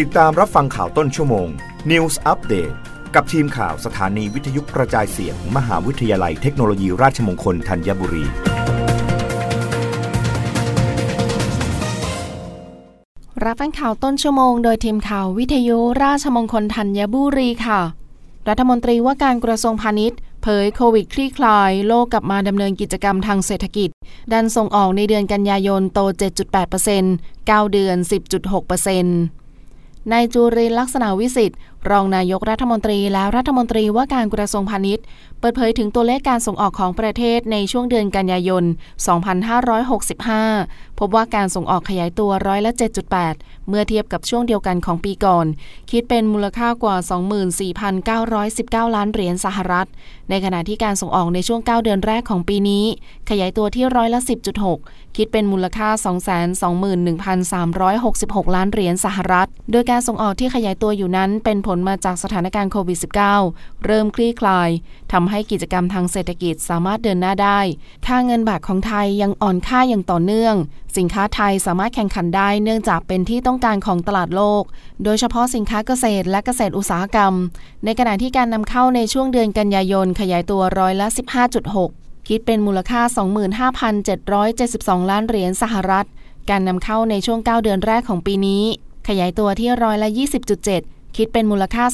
ติดตามรับฟังข่าวต้นชั่วโมง News Update กับทีมข่าวสถานีวิทยุกระจายเสียงมมหาวิทยาลัยเทคโนโลยีราชมงคลธัญบุรี รับฟังข่าวต้นชั่วโมงโดยทีมข่าววิทยุราชมงคลธัญบุรีค่ะ รัฐมนตรีว่าการกระทรวงพาณิชย์เผยโควิดคลี่คลาย โลกกลับมาดำเนินกิจกรรมทางเศรษฐกิจดันส่งออกในเดือนกันยายนโต 7.8% 9เดือน 10.6% นายจูรินลักษณะวิสิทธิ์ รองนายกรัฐมนตรีและรัฐมนตรีว่าการกระทรวงพาณิชย์ เปิดเผยถึงตัวเลขการส่งออกของประเทศในช่วงเดือนกันยายน 2565 พบว่าการส่งออกขยายตัวร้อยละ 7.8 เมื่อเทียบกับช่วงเดียวกันของปีก่อน คิดเป็นมูลค่ากว่า 24,919 ล้านเหรียญสหรัฐ ในขณะที่การส่งออกในช่วง 9 เดือนแรกของปีนี้ ขยายตัวที่ร้อยละ 10.6 คิดเป็นมูลค่า 221,366 ล้านเหรียญสหรัฐ โดยการส่งออกที่ขยายตัวอยู่นั้นเป็นผลมาจากสถานการณ์โควิด -19 เริ่มคลี่คลายทำให้กิจกรรมทางเศรษฐกิจสามารถเดินหน้าได้ค่าเงินบาทของไทยยังอ่อนค่าอย่างต่อเนื่อง สินค้าไทยสามารถแข่งขันได้เนื่องจากเป็นที่ต้องการของตลาดโลก โดยเฉพาะสินค้าเกษตรและเกษตรอุตสาหกรรม ในขณะที่การนำเข้าในช่วงเดือนกันยายนขยายตัวร้อยละ 15.6 คิดเป็นมูลค่า 25,772 ล้านเหรียญสหรัฐ การนำเข้าในช่วง 9 เดือนแรกของปีนี้ขยายตัวที่ร้อยละ 20.7 คิดเป็นมูลค่า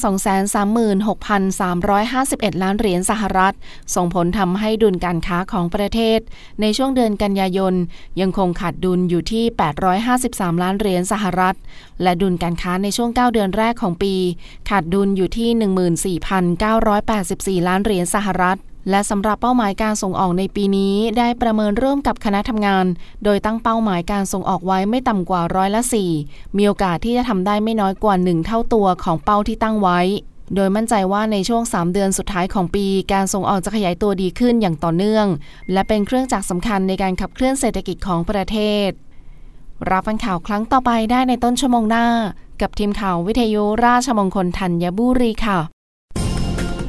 236,351 ล้านเหรียญสหรัฐ ส่งผลทำให้ดุลการค้าของประเทศ ในช่วงเดือนกันยายน ยังคงขาดดุลอยู่ที่ 853 ล้านเหรียญสหรัฐ และดุลการค้าในช่วง 9 เดือนแรกของปี ขาดดุลอยู่ที่ 14,984 ล้านเหรียญสหรัฐ และสำหรับเป้าหมายการส่งออกในปีนี้ ได้ประเมินร่วมกับคณะทำงาน โดยตั้งเป้าหมายการส่งออกไว้ไม่ต่ำกว่าร้อยละ4มีโอกาสที่จะทำได้ไม่น้อยกว่า 1 เท่าตัวของเป้าที่ตั้งไว้ โดยมั่นใจว่าในช่วง 3 เดือนสุดท้ายของปี การส่งออกจะขยายตัวดีขึ้นอย่างต่อเนื่อง และเป็นเครื่องจักรสำคัญในการขับเคลื่อนเศรษฐกิจของประเทศ รับฟังข่าวครั้งต่อไปได้ในต้นชั่วโมงหน้า กับทีมข่าววิทยุราชมงคลธัญบุรีค่ะ